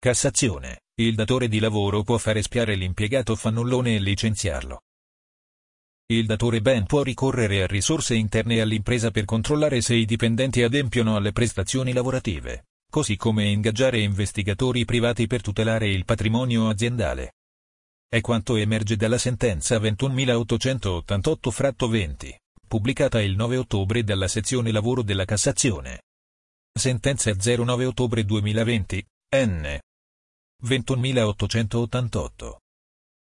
Cassazione. Il datore di lavoro può fare spiare l'impiegato fannullone e licenziarlo. Il datore ben può ricorrere a risorse interne all'impresa per controllare se i dipendenti adempiono alle prestazioni lavorative, così come ingaggiare investigatori privati per tutelare il patrimonio aziendale. È quanto emerge dalla sentenza 21.888-20, pubblicata il 9 ottobre dalla sezione lavoro della Cassazione. Sentenza 09 ottobre 2020, N. 21.888.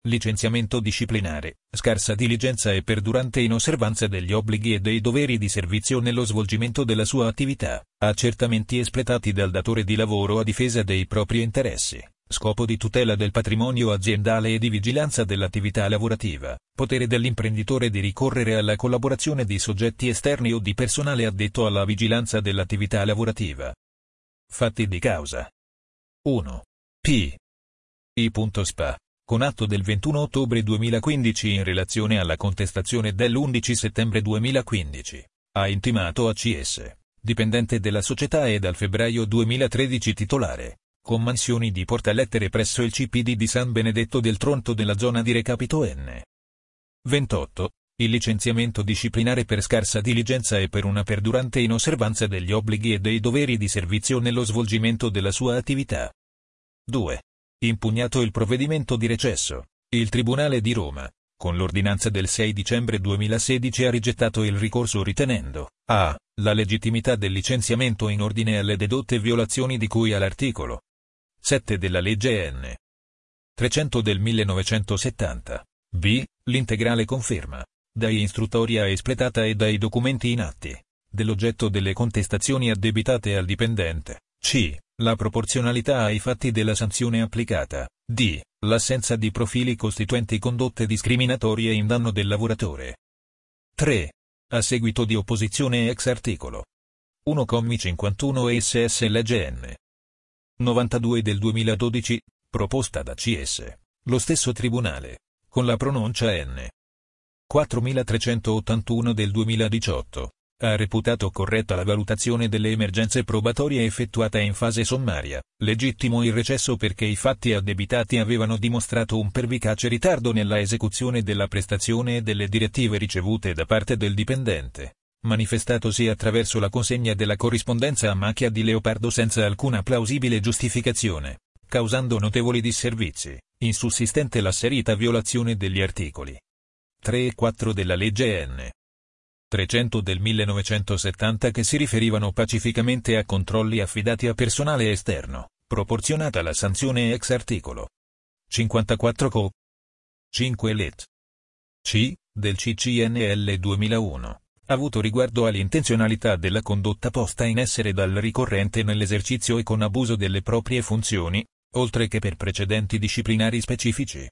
Licenziamento disciplinare, scarsa diligenza e perdurante inosservanza degli obblighi e dei doveri di servizio nello svolgimento della sua attività, accertamenti espletati dal datore di lavoro a difesa dei propri interessi, scopo di tutela del patrimonio aziendale e di vigilanza dell'attività lavorativa, potere dell'imprenditore di ricorrere alla collaborazione di soggetti esterni o di personale addetto alla vigilanza dell'attività lavorativa. Fatti di causa. 1. P. I.SPA. Con atto del 21 ottobre 2015 in relazione alla contestazione dell'11 settembre 2015, ha intimato a CS, dipendente della società e dal febbraio 2013 titolare, con mansioni di portalettere presso il CPD di San Benedetto del Tronto della zona di Recapito N. 28. Il licenziamento disciplinare per scarsa diligenza e per una perdurante inosservanza degli obblighi e dei doveri di servizio nello svolgimento della sua attività. 2. Impugnato il provvedimento di recesso, il Tribunale di Roma, con l'ordinanza del 6 dicembre 2016 ha rigettato il ricorso ritenendo a. la legittimità del licenziamento in ordine alle dedotte violazioni di cui all'articolo 7 della legge N. 300 del 1970, b. l'integrale conferma, dai istruttoria espletata e dai documenti in atti, dell'oggetto delle contestazioni addebitate al dipendente, c. La proporzionalità ai fatti della sanzione applicata. D. L'assenza di profili costituenti condotte discriminatorie in danno del lavoratore. 3. A seguito di opposizione ex articolo 1 commi 51 SS legge N. 92 del 2012, proposta da CS, lo stesso Tribunale, con la pronuncia N. 4381 del 2018, ha reputato corretta la valutazione delle emergenze probatorie effettuata in fase sommaria, legittimo il recesso perché i fatti addebitati avevano dimostrato un pervicace ritardo nella esecuzione della prestazione e delle direttive ricevute da parte del dipendente, manifestatosi attraverso la consegna della corrispondenza a macchia di leopardo senza alcuna plausibile giustificazione, causando notevoli disservizi, insussistente l'asserita violazione degli articoli 3 e 4 della legge N. 300 del 1970 che si riferivano pacificamente a controlli affidati a personale esterno, proporzionata la sanzione ex articolo 54 Co. 5 Let. C. del CCNL 2001, avuto riguardo all'intenzionalità della condotta posta in essere dal ricorrente nell'esercizio e con abuso delle proprie funzioni, oltre che per precedenti disciplinari specifici.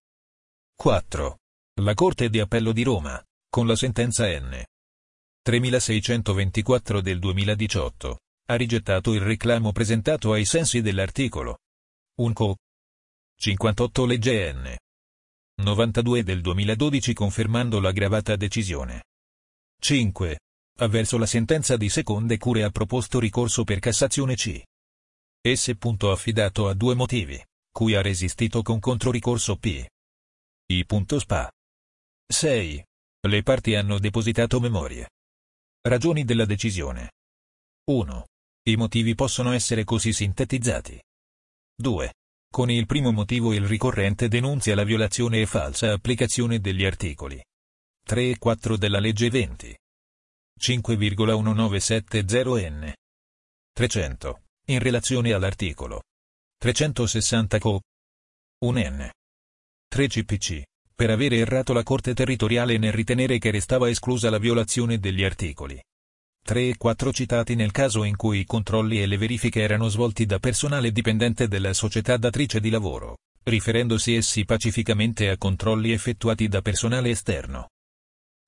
4. La Corte di Appello di Roma, con la sentenza N. 3624 del 2018, ha rigettato il reclamo presentato ai sensi dell'articolo 1 Co. 58 legge N. 92 del 2012 confermando l'aggravata decisione. 5. Avverso la sentenza di seconde cure ha proposto ricorso per Cassazione C. Punto affidato a due motivi, cui ha resistito con controricorso P. I. Spa. 6. Le parti hanno depositato memorie. Ragioni della decisione. 1. I motivi possono essere così sintetizzati. 2. Con il primo motivo il ricorrente denunzia la violazione e falsa applicazione degli articoli 3 e 4 della legge 20. 5,1970 N. 300. In relazione all'articolo 360 Co. 1 N. 3 CPC per avere errato la Corte territoriale nel ritenere che restava esclusa la violazione degli articoli 3 e 4 citati nel caso in cui i controlli e le verifiche erano svolti da personale dipendente della società datrice di lavoro, riferendosi essi pacificamente a controlli effettuati da personale esterno.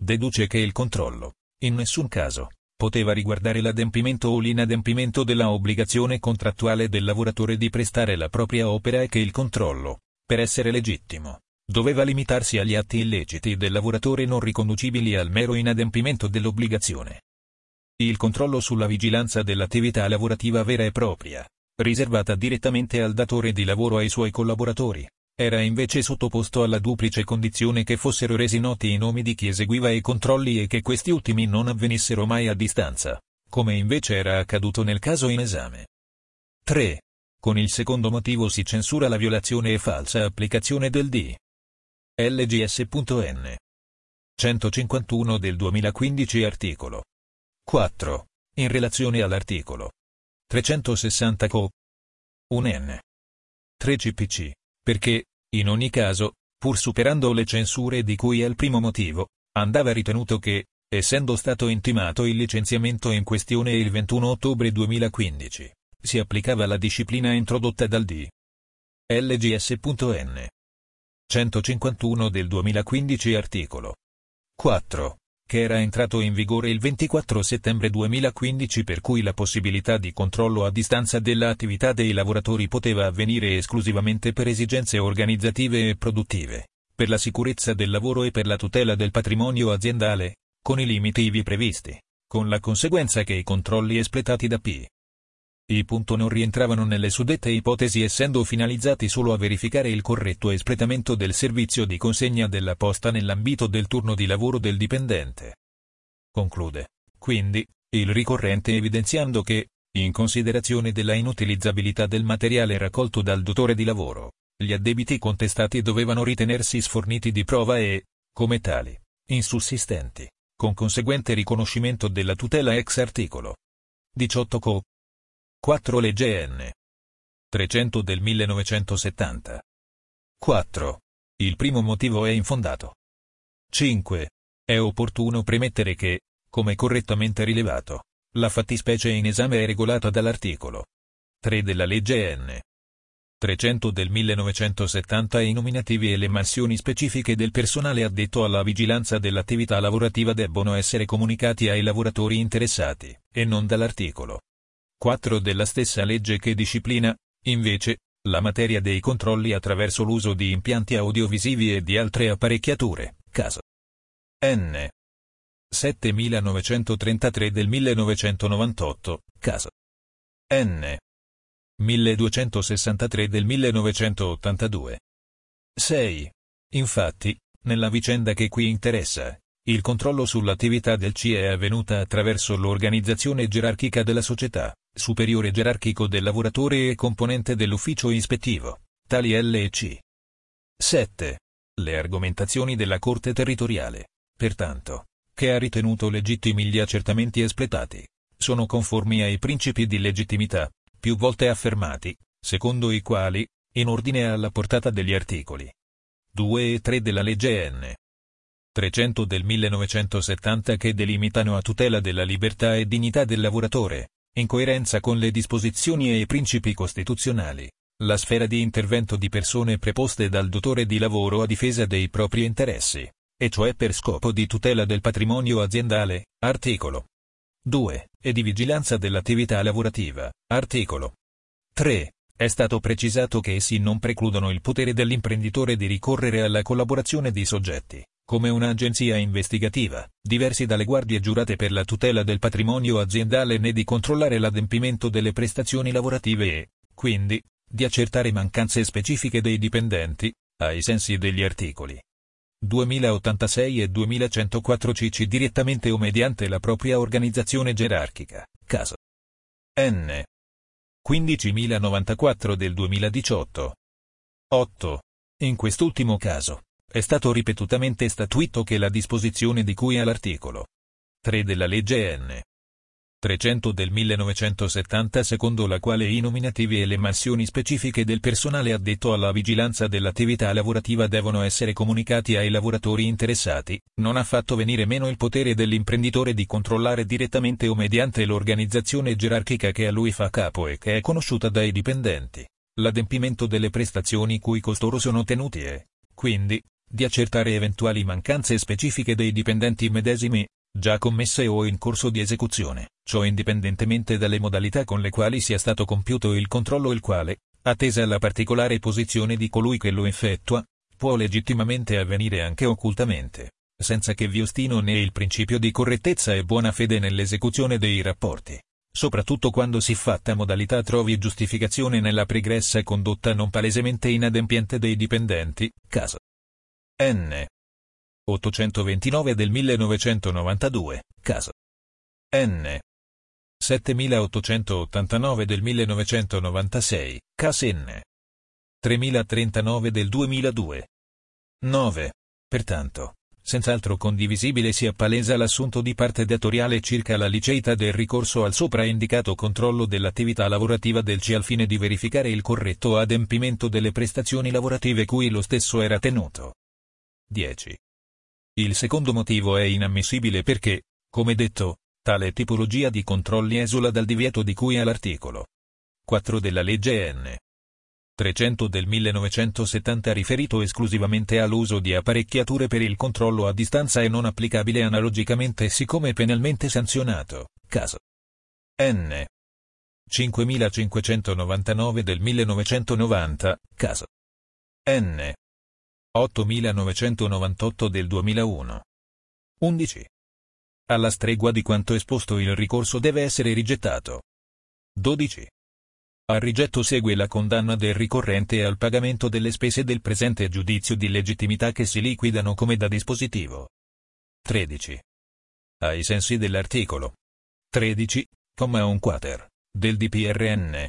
Deduce che il controllo, in nessun caso, poteva riguardare l'adempimento o l'inadempimento della obbligazione contrattuale del lavoratore di prestare la propria opera e che il controllo, per essere legittimo, doveva limitarsi agli atti illeciti del lavoratore non riconducibili al mero inadempimento dell'obbligazione. Il controllo sulla vigilanza dell'attività lavorativa vera e propria, riservata direttamente al datore di lavoro e ai suoi collaboratori. Era invece sottoposto alla duplice condizione che fossero resi noti i nomi di chi eseguiva i controlli e che questi ultimi non avvenissero mai a distanza, come invece era accaduto nel caso in esame. 3. Con il secondo motivo si censura la violazione e falsa applicazione del D. LGS.N. 151 del 2015 articolo 4. In relazione all'articolo 360 Co. 1N. 3 CPC, perché, in ogni caso, pur superando le censure di cui è il primo motivo, andava ritenuto che, essendo stato intimato il licenziamento in questione il 21 ottobre 2015, si applicava la disciplina introdotta dal D. LGS.N. 151 del 2015 articolo 4, che era entrato in vigore il 24 settembre 2015 per cui la possibilità di controllo a distanza dell'attività dei lavoratori poteva avvenire esclusivamente per esigenze organizzative e produttive, per la sicurezza del lavoro e per la tutela del patrimonio aziendale, con i limiti ivi previsti, con la conseguenza che i controlli espletati da P. I punto non rientravano nelle suddette ipotesi essendo finalizzati solo a verificare il corretto espletamento del servizio di consegna della posta nell'ambito del turno di lavoro del dipendente. Conclude, quindi, il ricorrente evidenziando che, in considerazione della inutilizzabilità del materiale raccolto dal datore di lavoro, gli addebiti contestati dovevano ritenersi sforniti di prova e, come tali, insussistenti, con conseguente riconoscimento della tutela ex articolo 18 Co. 4 Legge N. 300 del 1970. 4. Il primo motivo è infondato. 5. È opportuno premettere che, come correttamente rilevato, la fattispecie in esame è regolata dall'articolo 3 della legge N. 300 del 1970 e i nominativi e le mansioni specifiche del personale addetto alla vigilanza dell'attività lavorativa debbono essere comunicati ai lavoratori interessati, e non dall'articolo 4 della stessa legge che disciplina, invece, la materia dei controlli attraverso l'uso di impianti audiovisivi e di altre apparecchiature, caso N. 7933 del 1998, caso N. 1263 del 1982. 6. Infatti, nella vicenda che qui interessa, il controllo sull'attività del CIE è avvenuta attraverso l'organizzazione gerarchica della società, superiore gerarchico del lavoratore e componente dell'ufficio ispettivo, tali L e C. 7. Le argomentazioni della Corte territoriale, pertanto, che ha ritenuto legittimi gli accertamenti espletati, sono conformi ai principi di legittimità, più volte affermati, secondo i quali, in ordine alla portata degli articoli 2 e 3 della legge N. 300 del 1970 che delimitano a tutela della libertà e dignità del lavoratore, in coerenza con le disposizioni e i principi costituzionali, la sfera di intervento di persone preposte dal dotore di lavoro a difesa dei propri interessi, e cioè per scopo di tutela del patrimonio aziendale, articolo 2, e di vigilanza dell'attività lavorativa, articolo 3. È stato precisato che essi non precludono il potere dell'imprenditore di ricorrere alla collaborazione di soggetti, come un'agenzia investigativa, diversi dalle guardie giurate per la tutela del patrimonio aziendale né di controllare l'adempimento delle prestazioni lavorative e, quindi, di accertare mancanze specifiche dei dipendenti, ai sensi degli articoli 2086 e 2104 CC direttamente o mediante la propria organizzazione gerarchica, caso N. 15094 del 2018. 8. In quest'ultimo caso, è stato ripetutamente statuito che la disposizione di cui all'articolo 3 della legge N. 300 del 1970 secondo la quale i nominativi e le mansioni specifiche del personale addetto alla vigilanza dell'attività lavorativa devono essere comunicati ai lavoratori interessati, non ha fatto venire meno il potere dell'imprenditore di controllare direttamente o mediante l'organizzazione gerarchica che a lui fa capo e che è conosciuta dai dipendenti, l'adempimento delle prestazioni cui costoro sono tenuti e, quindi, di accertare eventuali mancanze specifiche dei dipendenti medesimi, già commesse o in corso di esecuzione, ciò indipendentemente dalle modalità con le quali sia stato compiuto il controllo il quale, attesa la particolare posizione di colui che lo effettua, può legittimamente avvenire anche occultamente, senza che vi ostino né il principio di correttezza e buona fede nell'esecuzione dei rapporti, soprattutto quando si fatta modalità trovi giustificazione nella pregressa condotta non palesemente inadempiente dei dipendenti, caso N. 829 del 1992, caso N. 7889 del 1996, CAS N. 3039 del 2002. 9. Pertanto, senz'altro condivisibile si appalesa l'assunto di parte datoriale circa la liceità del ricorso al sopra indicato controllo dell'attività lavorativa del C al fine di verificare il corretto adempimento delle prestazioni lavorative cui lo stesso era tenuto. 10. Il secondo motivo è inammissibile perché, come detto, tale tipologia di controlli esula dal divieto di cui all'articolo 4 della legge N. 300 del 1970 riferito esclusivamente all'uso di apparecchiature per il controllo a distanza e non applicabile analogicamente siccome penalmente sanzionato, caso N. 5599 del 1990, caso N. 8998 del 2001. 11. Alla stregua di quanto esposto il ricorso deve essere rigettato. 12. Al rigetto segue la condanna del ricorrente al pagamento delle spese del presente giudizio di legittimità che si liquidano come da dispositivo. 13. Ai sensi dell'articolo 13, comma 1 quater, del DPRN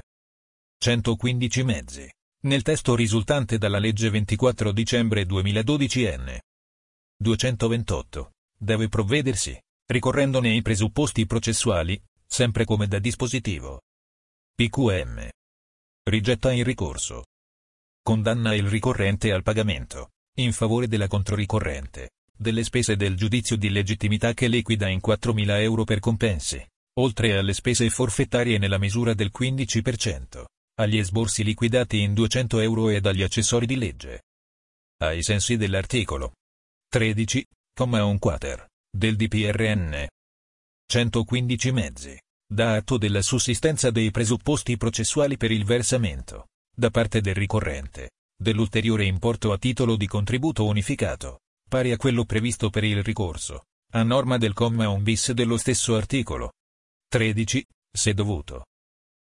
115 mezzi, nel testo risultante dalla legge 24 dicembre 2012 N. 228, deve provvedersi, ricorrendone i presupposti processuali, sempre come da dispositivo. PQM. Rigetta il ricorso. Condanna il ricorrente al pagamento, in favore della controricorrente, delle spese del giudizio di legittimità che liquida in 4.000 euro per compensi, oltre alle spese forfettarie nella misura del 15%, agli esborsi liquidati in 200 euro ed agli accessori di legge. Ai sensi dell'articolo 13,1 quater del DPRN 115 mezzi dà atto della sussistenza dei presupposti processuali per il versamento, da parte del ricorrente, dell'ulteriore importo a titolo di contributo unificato, pari a quello previsto per il ricorso, a norma del comma 1 bis dello stesso articolo. 13, se dovuto,